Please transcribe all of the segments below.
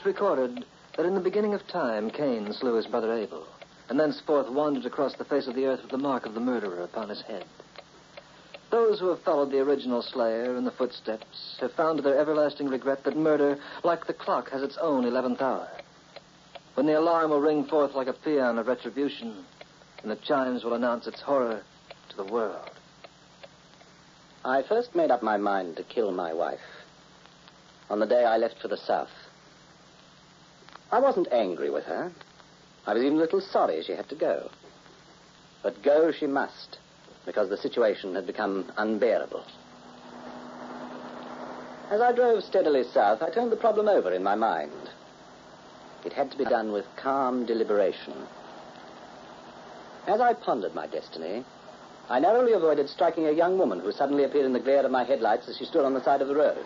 it's recorded that in the beginning of time, Cain slew his brother Abel, and thenceforth wandered across the face of the earth with the mark of the murderer upon his head. Those who have followed the original slayer in the footsteps have found to their everlasting regret that murder, like the clock, has its own eleventh hour. When the alarm will ring forth like a paean of retribution, and the chimes will announce its horror to the world. I first made up my mind to kill my wife on the day I left for the South. I wasn't angry with her. I was even a little sorry she had to go. But go she must because the situation had become unbearable. As I drove steadily south, I turned the problem over in my mind. It had to be done with calm deliberation. As I pondered my destiny, I narrowly avoided striking a young woman who suddenly appeared in the glare of my headlights as she stood on the side of the road.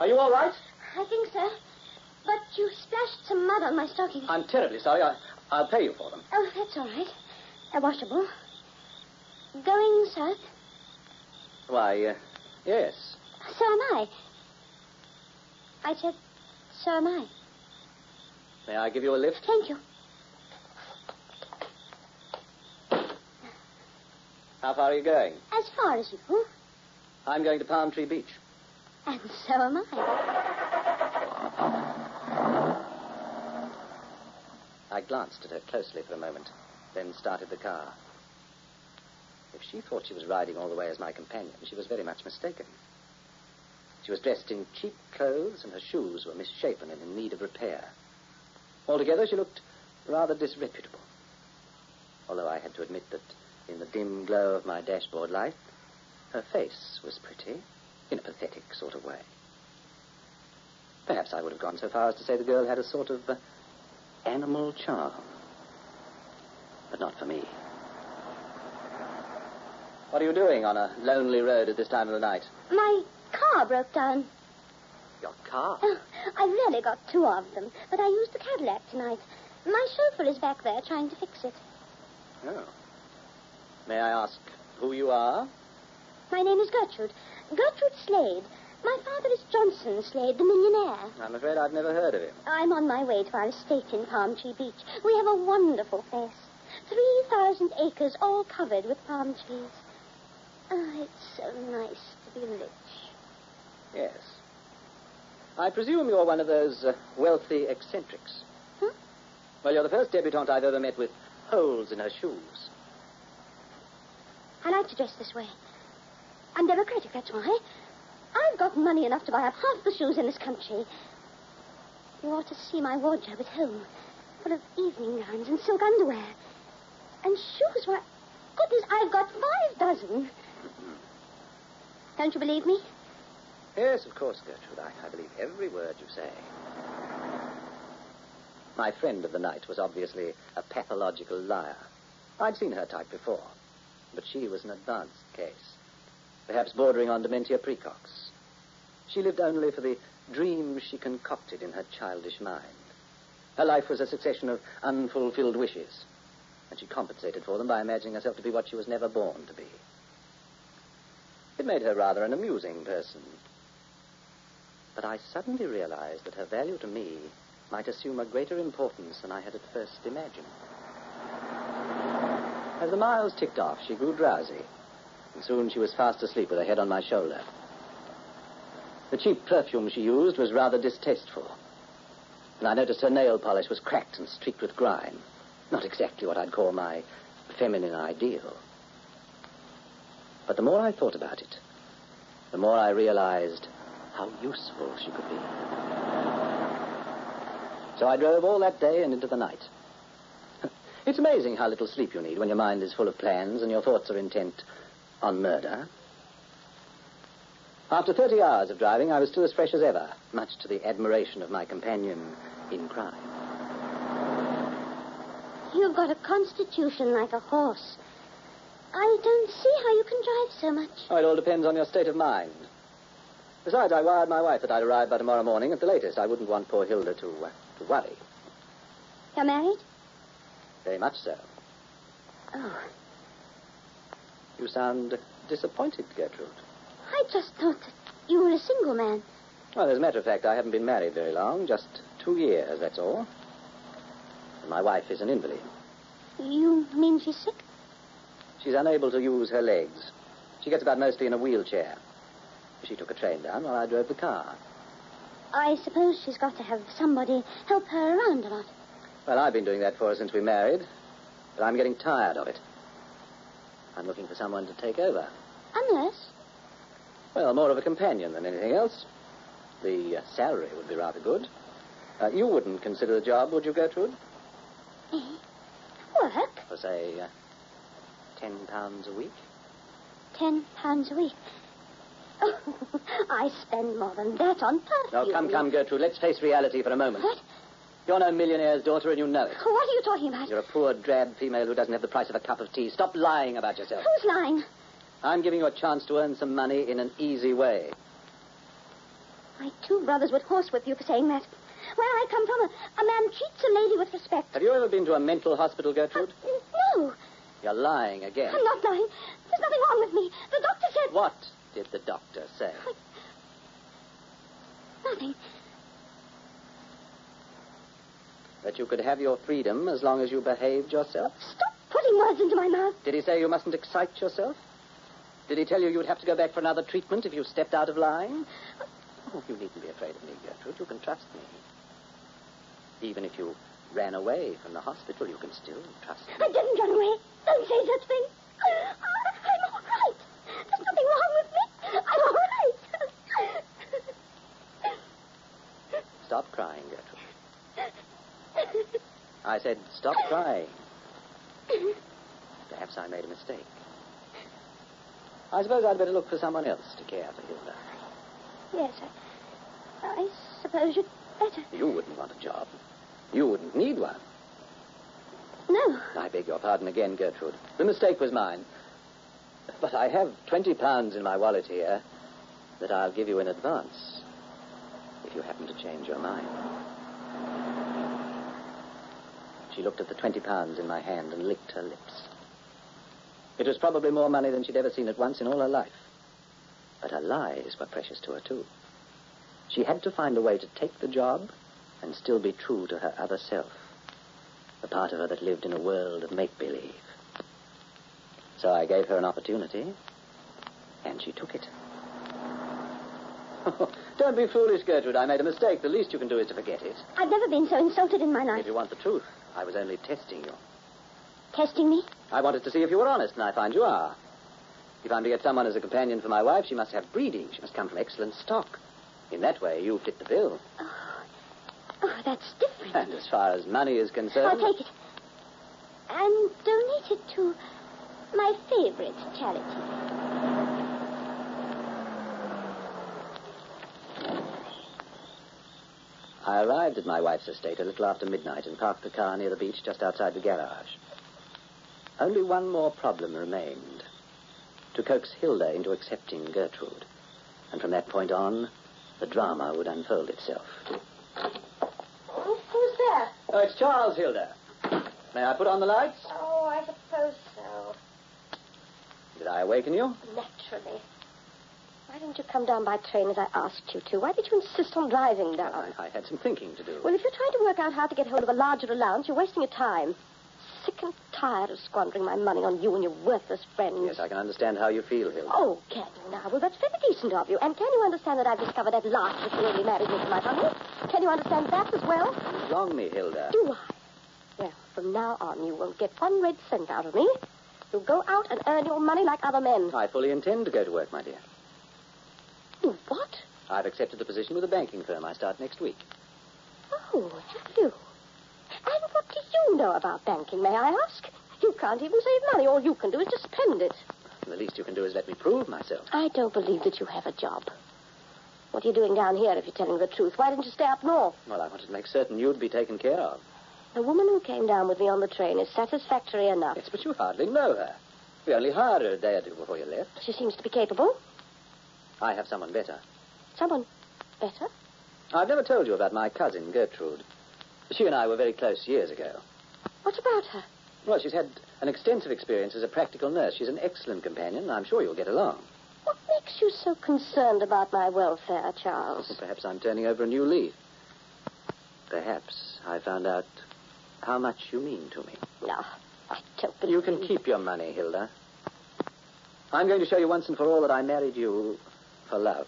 Are you all right? I think so. But you splashed some mud on my stockings. I'm terribly sorry. I, I'll pay you for them. Oh, that's all right. They're washable. Going south? Why, uh, yes. So am I. I said, so am I. May I give you a lift? Thank you. How far are you going? As far as you. I'm going to Palm Tree Beach. And so am I. I glanced at her closely for a moment, then started the car. If she thought she was riding all the way as my companion, she was very much mistaken. She was dressed in cheap clothes, and her shoes were misshapen and in need of repair. Altogether, she looked rather disreputable. Although I had to admit that in the dim glow of my dashboard light, her face was pretty, in a pathetic sort of way. Perhaps I would have gone so far as to say the girl had a sort of uh, animal charm. But not for me. What are you doing on a lonely road at this time of the night? My car broke down. Your car? Oh, I've really got two of them, but I used the Cadillac tonight. My chauffeur is back there trying to fix it. Oh. May I ask who you are? My name is Gertrude. Gertrude Slade. My father is Johnson Slade, the millionaire. I'm afraid I've never heard of him. I'm on my way to our estate in Palm Tree Beach. We have a wonderful place. 3,000 acres all covered with palm trees. Oh, it's so nice to be rich. Yes. I presume you're one of those uh, wealthy eccentrics. Huh? Well, you're the first debutante I've ever met with holes in her shoes. I like to dress this way. I'm democratic, that's why. I've got money enough to buy up half the shoes in this country. You ought to see my wardrobe at home, full of evening gowns and silk underwear. And shoes, why, goodness, I've got five dozen. Don't you believe me? Yes, of course, Gertrude. I, I believe every word you say. My friend of the night was obviously a pathological liar. I'd seen her type before, but she was an advanced case, perhaps bordering on dementia precox. She lived only for the dreams she concocted in her childish mind. Her life was a succession of unfulfilled wishes, and she compensated for them by imagining herself to be what she was never born to be. It made her rather an amusing person. But I suddenly realized that her value to me might assume a greater importance than I had at first imagined. As the miles ticked off, she grew drowsy, and soon she was fast asleep with her head on my shoulder. The cheap perfume she used was rather distasteful, and I noticed her nail polish was cracked and streaked with grime. Not exactly what I'd call my feminine ideal. But the more I thought about it, the more I realized how useful she could be. So I drove all that day and into the night. it's amazing how little sleep you need when your mind is full of plans and your thoughts are intent on murder. After 30 hours of driving, I was still as fresh as ever, much to the admiration of my companion in crime. You've got a constitution like a horse. I don't see how you can drive so much. Oh, it all depends on your state of mind. Besides, I wired my wife that I'd arrive by tomorrow morning at the latest. I wouldn't want poor Hilda to, uh, to worry. You're married? Very much so. Oh, You sound disappointed, Gertrude. I just thought that you were a single man. Well, as a matter of fact, I haven't been married very long, just two years, that's all. And my wife is an invalid. You mean she's sick? She's unable to use her legs. She gets about mostly in a wheelchair. She took a train down while I drove the car. I suppose she's got to have somebody help her around a lot. Well, I've been doing that for her since we married, but I'm getting tired of it. I'm looking for someone to take over. A nurse? Well, more of a companion than anything else. The uh, salary would be rather good. Uh, you wouldn't consider the job, would you, Gertrude? Me? Work? For, say, uh, ten pounds a week? Ten pounds a week. Oh, I spend more than that on perfume. No, come, come, Gertrude. Let's face reality for a moment. What? You're no millionaire's daughter, and you know it. What are you talking about? You're a poor, drab female who doesn't have the price of a cup of tea. Stop lying about yourself. Who's lying? I'm giving you a chance to earn some money in an easy way. My two brothers would horsewhip you for saying that. Where I come from, a, a man treats a lady with respect. Have you ever been to a mental hospital, Gertrude? Uh, no, You're lying again. I'm not lying. There's nothing wrong with me. The doctor said... What did the doctor say? Nothing. That you could have your freedom as long as you behaved yourself? Stop putting words into my mouth. Did he say you mustn't excite yourself? Did he tell you you'd have to go back for another treatment if you stepped out of line? Oh, you needn't be afraid of me, Gertrude. You can trust me. Even if you ran away from the hospital, you can still trust me. I didn't run away. Don't say such things. I'm all right. There's nothing wrong with me. I'm all right. Stop crying, Gertrude. I said, stop crying. Perhaps I made a mistake. I suppose I'd better look for someone else to care for Hilda. yes, I, I suppose you'd better. You wouldn't want a job. You wouldn't need one. No. I beg your pardon again, Gertrude. The mistake was mine. But I have 20 pounds in my wallet here that I'll give you in advance if you happen to change your mind. She looked at the 20 pounds in my hand and licked her lips. It was probably more money than she'd ever seen at once in all her life. But her lies were precious to her, too. She had to find a way to take the job and still be true to her other self the part of her that lived in a world of make believe. So I gave her an opportunity, and she took it. Don't be foolish, Gertrude. I made a mistake. The least you can do is to forget it. I've never been so insulted in my life. If you want the truth, I was only testing you. Testing me? I wanted to see if you were honest, and I find you are. If I'm to get someone as a companion for my wife, she must have breeding. She must come from excellent stock. In that way, you fit the bill. Oh, oh, that's different. And as far as money is concerned. I'll take it. And donate it to my favorite charity. I arrived at my wife's estate a little after midnight and parked the car near the beach just outside the garage. Only one more problem remained to coax Hilda into accepting Gertrude. And from that point on, the drama would unfold itself. Who's there? Oh, it's Charles, Hilda. May I put on the lights? Oh, I suppose so. Did I awaken you? Naturally. Why didn't you come down by train as I asked you to? Why did you insist on driving down? I, I had some thinking to do. Well, if you're trying to work out how to get hold of a larger allowance, you're wasting your time. Sick and tired of squandering my money on you and your worthless friends. Yes, I can understand how you feel, Hilda. Oh, can you now? Well, that's very decent of you. And can you understand that I've discovered at last that you only married me for my money? Can you understand that as well? You wrong me, Hilda. Do I? Well, from now on, you won't get one red cent out of me. You'll go out and earn your money like other men. I fully intend to go to work, my dear. You what? I've accepted a position with a banking firm. I start next week. Oh, have you? And what do you know about banking, may I ask? You can't even save money. All you can do is to spend it. The least you can do is let me prove myself. I don't believe that you have a job. What are you doing down here if you're telling the truth? Why didn't you stay up north? Well, I wanted to make certain you'd be taken care of. The woman who came down with me on the train is satisfactory enough. Yes, but you hardly know her. We only hired her a day or two before you left. She seems to be capable. I have someone better. Someone better. I've never told you about my cousin, Gertrude. She and I were very close years ago. What about her? Well, she's had an extensive experience as a practical nurse. She's an excellent companion, I'm sure you'll get along. What makes you so concerned about my welfare, Charles? Perhaps I'm turning over a new leaf. Perhaps I found out how much you mean to me. No, I don't believe You can keep your money, Hilda. I'm going to show you once and for all that I married you for love.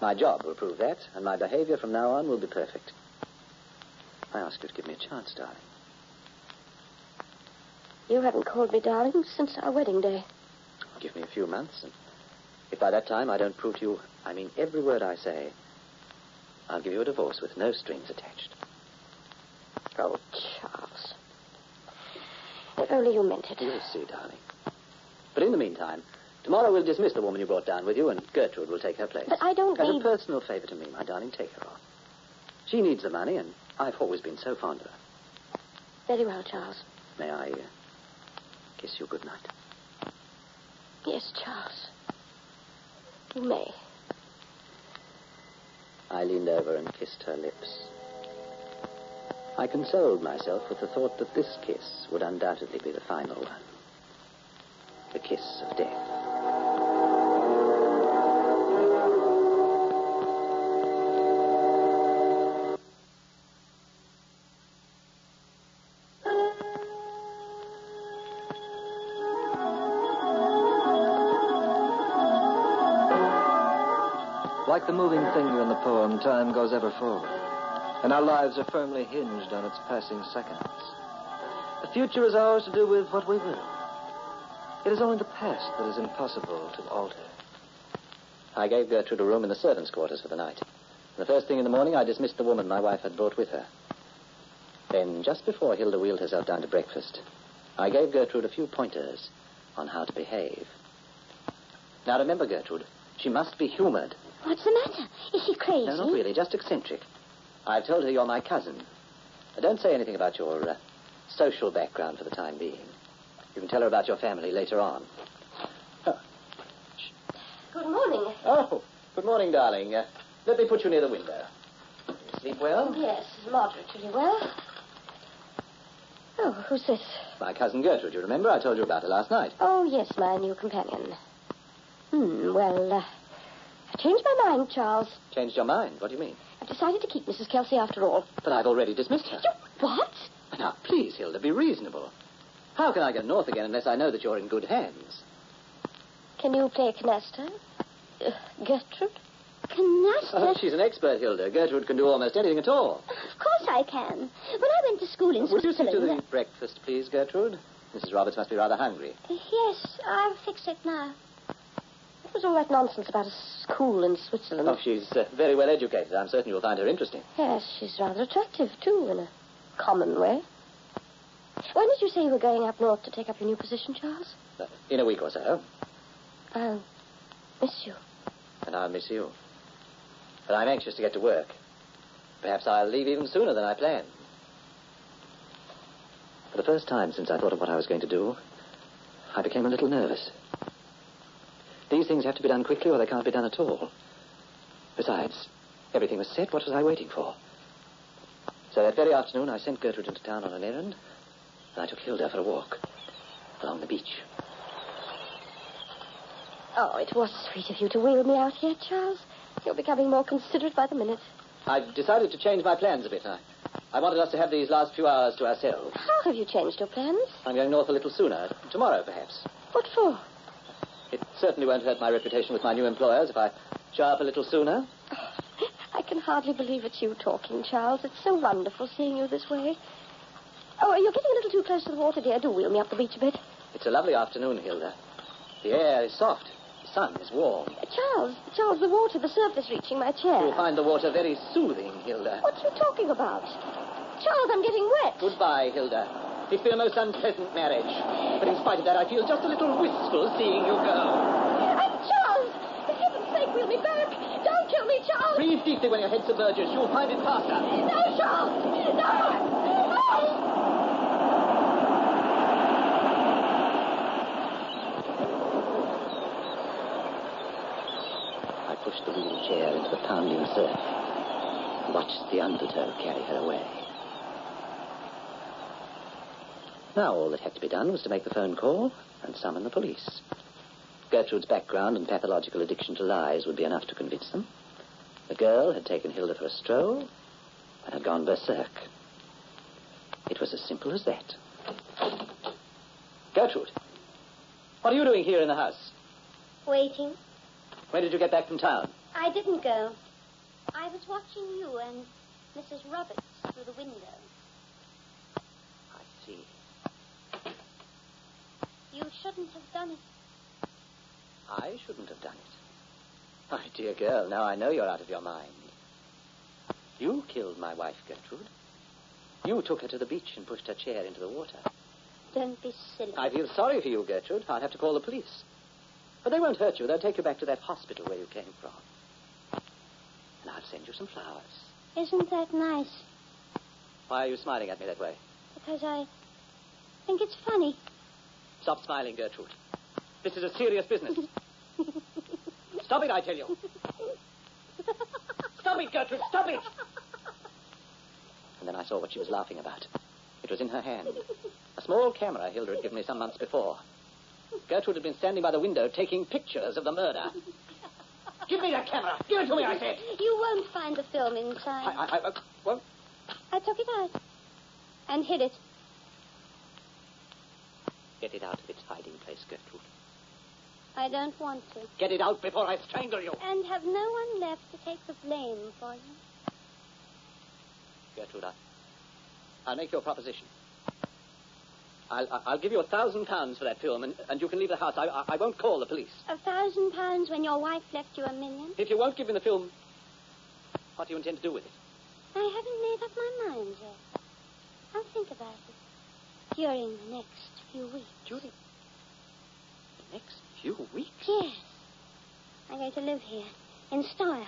My job will prove that, and my behavior from now on will be perfect. I ask you to give me a chance, darling. You haven't called me darling since our wedding day. Give me a few months, and if by that time I don't prove to you I mean every word I say, I'll give you a divorce with no strings attached. Oh, Charles. If only you meant it. You'll see, darling. But in the meantime, tomorrow we'll dismiss the woman you brought down with you, and Gertrude will take her place. But I don't As need... a personal favor to me, my darling, take her on. She needs the money, and I've always been so fond of her. Very well, Charles. May I uh, kiss you good night? Yes, Charles. You may. I leaned over and kissed her lips. I consoled myself with the thought that this kiss would undoubtedly be the final one. The kiss of death. Like the moving finger in the poem, time goes ever forward, and our lives are firmly hinged on its passing seconds. The future is ours to do with what we will. It is only the past that is impossible to alter. I gave Gertrude a room in the servants' quarters for the night. The first thing in the morning, I dismissed the woman my wife had brought with her. Then, just before Hilda wheeled herself down to breakfast, I gave Gertrude a few pointers on how to behave. Now, remember, Gertrude, she must be humored. What's the matter? Is she crazy? No, not really, just eccentric. I've told her you're my cousin. Don't say anything about your uh, social background for the time being. You can tell her about your family later on. Good morning. Oh, good morning, darling. Uh, let me put you near the window. Sleep well? Yes, moderately well. Oh, who's this? My cousin Gertrude, you remember? I told you about her last night. Oh, yes, my new companion. Hmm, well, uh, Changed my mind, Charles. Changed your mind? What do you mean? I've decided to keep Mrs. Kelsey after all. But I've already dismissed her. You what? Now, please, Hilda, be reasonable. How can I go north again unless I know that you're in good hands? Can you play canasta? Uh, Gertrude? Canasta? Oh, she's an expert, Hilda. Gertrude can do almost anything at all. Of course I can. When I went to school in Would you see to Switzerland... the breakfast, please, Gertrude? Mrs. Roberts must be rather hungry. Yes, I'll fix it now. What was all that nonsense about a school in Switzerland? Oh, she's uh, very well educated. I'm certain you'll find her interesting. Yes, she's rather attractive, too, in a common way. When did you say you were going up north to take up your new position, Charles? Uh, in a week or so, I'll miss you. and I'll miss you. But I'm anxious to get to work. Perhaps I'll leave even sooner than I planned. For the first time since I thought of what I was going to do, I became a little nervous. These things have to be done quickly or they can't be done at all. Besides, everything was set. What was I waiting for? So that very afternoon, I sent Gertrude into town on an errand, and I took Hilda for a walk along the beach. Oh, it was sweet of you to wheel me out here, Charles. You're becoming more considerate by the minute. I've decided to change my plans a bit. I, I wanted us to have these last few hours to ourselves. How have you changed your plans? I'm going north a little sooner. Tomorrow, perhaps. What for? It certainly won't hurt my reputation with my new employers if I show up a little sooner. I can hardly believe it's you talking, Charles. It's so wonderful seeing you this way. Oh, you're getting a little too close to the water, dear. Do wheel me up the beach a bit. It's a lovely afternoon, Hilda. The air is soft. The sun is warm. Charles, Charles, the water, the surface reaching my chair. You'll find the water very soothing, Hilda. What are you talking about? Charles, I'm getting wet. Goodbye, Hilda. It's been a most unpleasant marriage. But in spite of that, I feel just a little wistful seeing you go. Uh, Charles, for heaven's sake, wheel me back. Don't kill me, Charles. Breathe deeply when your head submerges. You'll find it faster. No, Charles. No. No. I pushed the wheelchair into the pounding surf and watched the undertow carry her away. Now all that had to be done was to make the phone call and summon the police. Gertrude's background and pathological addiction to lies would be enough to convince them. The girl had taken Hilda for a stroll and had gone berserk. It was as simple as that. Gertrude, what are you doing here in the house? Waiting. When did you get back from town? I didn't go. I was watching you and Mrs. Roberts through the window. I see. You shouldn't have done it. I shouldn't have done it. My dear girl, now I know you're out of your mind. You killed my wife, Gertrude. You took her to the beach and pushed her chair into the water. Don't be silly. I feel sorry for you, Gertrude. I'll have to call the police. But they won't hurt you. They'll take you back to that hospital where you came from. And I'll send you some flowers. Isn't that nice? Why are you smiling at me that way? Because I think it's funny. Stop smiling, Gertrude. This is a serious business. Stop it, I tell you. Stop it, Gertrude. Stop it. And then I saw what she was laughing about. It was in her hand. A small camera Hilda had given me some months before. Gertrude had been standing by the window taking pictures of the murder. Give me that camera. Give it to me, I said. You won't find the film inside. I, I, I uh, won't. I took it out and hid it. Get it out of its hiding place, Gertrude. I don't want to. Get it out before I strangle you. And have no one left to take the blame for you. Gertrude, I, I'll make you a proposition. I'll, I'll give you a thousand pounds for that film, and, and you can leave the house. I, I, I won't call the police. A thousand pounds when your wife left you a million? If you won't give me the film, what do you intend to do with it? I haven't made up my mind yet. I'll think about it during the next few weeks. During the next few weeks? Yes. I'm going to live here in style.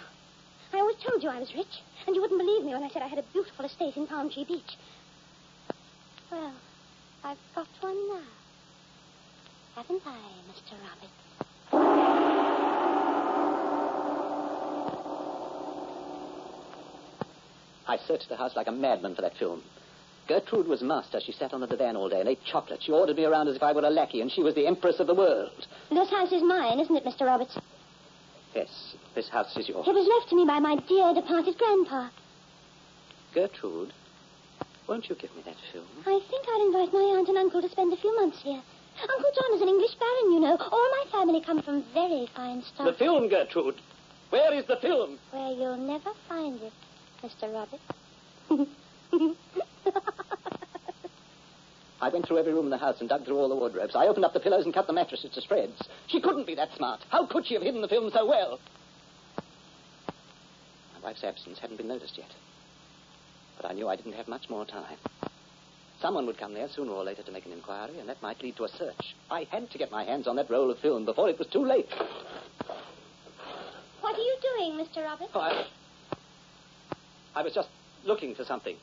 I always told you I was rich, and you wouldn't believe me when I said I had a beautiful estate in Palm Tree Beach. Well, I've got one now. Haven't I, Mr. Robert? I searched the house like a madman for that film. Gertrude was master. She sat on the divan all day and ate chocolate. She ordered me around as if I were a lackey, and she was the empress of the world. This house is mine, isn't it, Mr. Roberts? Yes, this house is yours. It was left to me by my dear departed grandpa. Gertrude, won't you give me that film? I think I'll invite my aunt and uncle to spend a few months here. Uncle John is an English baron, you know. All my family come from very fine stock. The film, Gertrude. Where is the film? Where you'll never find it, Mr. Robert. I went through every room in the house and dug through all the wardrobes. I opened up the pillows and cut the mattresses to shreds. She couldn't be that smart. How could she have hidden the film so well? My wife's absence hadn't been noticed yet. But I knew I didn't have much more time. Someone would come there sooner or later to make an inquiry, and that might lead to a search. I had to get my hands on that roll of film before it was too late. What are you doing, Mr. Roberts? Oh, I, I was just looking for something.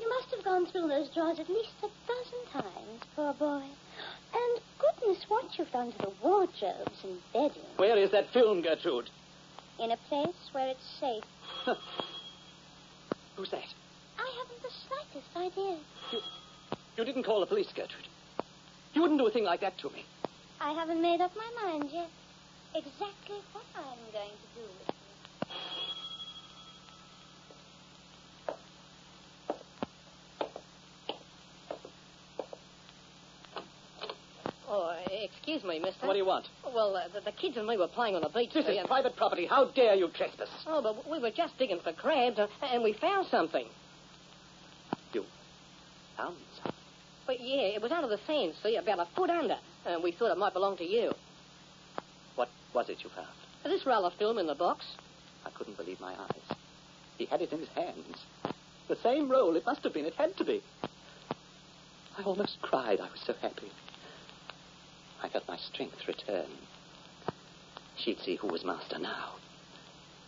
You must have gone through those drawers at least a dozen times, poor boy. And goodness, what you've done to the wardrobes and bedding. Where is that film, Gertrude? In a place where it's safe. Who's that? I haven't the slightest idea. You didn't call the police, Gertrude. You wouldn't do a thing like that to me. I haven't made up my mind yet. Exactly what I'm going to do with you. Oh, excuse me, mister. What do you want? Well, uh, the, the kids and me were playing on the beach. This is and- private property. How dare you trespass? Oh, but we were just digging for crabs, and, and we found something. You found something. But yeah, it was under the sand, see, about a foot under. And we thought it might belong to you. What was it you found? This roll of film in the box. I couldn't believe my eyes. He had it in his hands. The same roll. It must have been. It had to be. I almost cried. I was so happy. I felt my strength return. She'd see who was master now.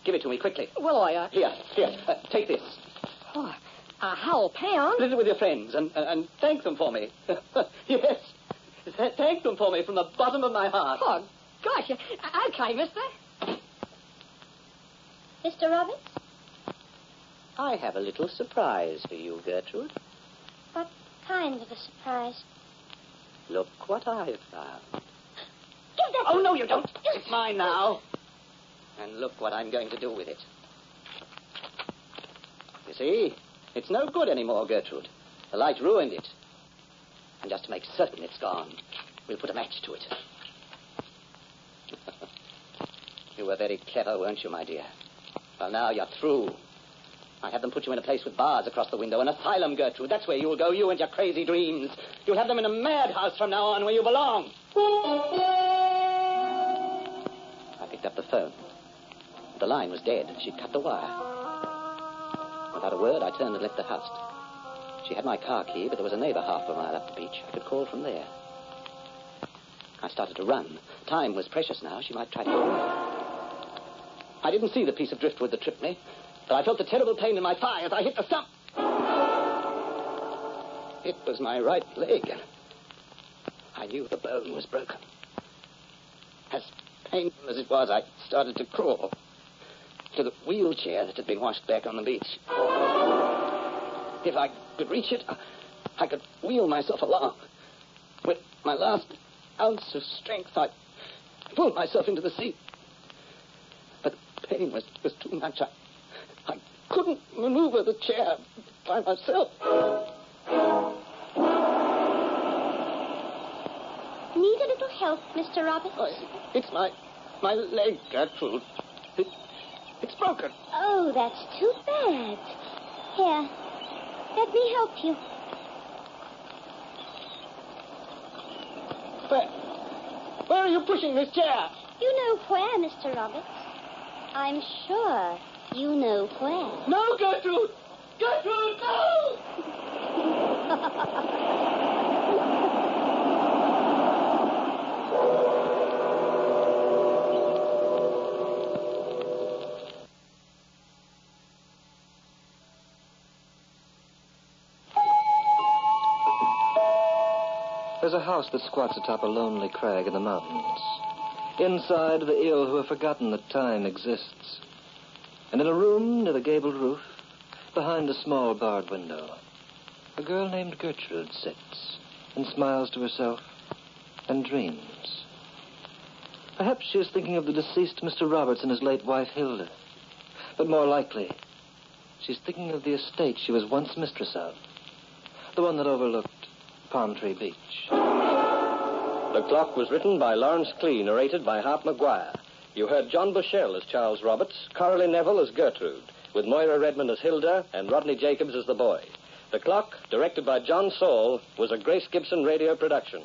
Give it to me quickly. Well, I, uh, Here, here. Uh, take this. oh, a whole pound? Split it with your friends and, and, and thank them for me. yes. Th- Thank them for me from the bottom of my heart. Oh, gosh. Okay, mister. Mr. Roberts? I have a little surprise for you, Gertrude. What kind of a surprise? Look what I've found. Give Oh, no, you don't. It's mine now. And look what I'm going to do with it. You see, it's no good anymore, Gertrude. The light ruined it. And just to make certain it's gone, we'll put a match to it. you were very clever, weren't you, my dear? Well, now you're through. I have them put you in a place with bars across the window, an asylum, Gertrude. That's where you'll go, you and your crazy dreams. You'll have them in a madhouse from now on where you belong. I picked up the phone. The line was dead. She'd cut the wire. Without a word, I turned and left the house. She had my car key, but there was a neighbor half a mile up the beach. I could call from there. I started to run. Time was precious now. She might try to. I didn't see the piece of driftwood that tripped me, but I felt the terrible pain in my thigh as I hit the stump. It was my right leg. I knew the bone was broken. As painful as it was, I started to crawl to the wheelchair that had been washed back on the beach. If I could reach it, I could wheel myself along. With my last ounce of strength, I pulled myself into the seat. But the pain was, was too much. I couldn't maneuver the chair by myself. Need a little help, Mr. Roberts? Oh, it's my my leg, Gertrude. It, it's broken. Oh, that's too bad. Here, let me help you. Where, where are you pushing this chair? You know where, Mr. Roberts. I'm sure you know where. No, Gertrude! Gertrude, no! There's a house that squats atop a lonely crag in the mountains. Inside, the ill who have forgotten that time exists. And in a room near the gabled roof, behind a small barred window, a girl named Gertrude sits and smiles to herself and dreams. Perhaps she is thinking of the deceased Mr. Roberts and his late wife, Hilda. But more likely, she's thinking of the estate she was once mistress of, the one that overlooked Palm Tree Beach. The Clock was written by Lawrence Clee, narrated by Hart McGuire. You heard John Bushell as Charles Roberts, Coralie Neville as Gertrude, with Moira Redmond as Hilda and Rodney Jacobs as the boy. The Clock, directed by John Saul, was a Grace Gibson radio production.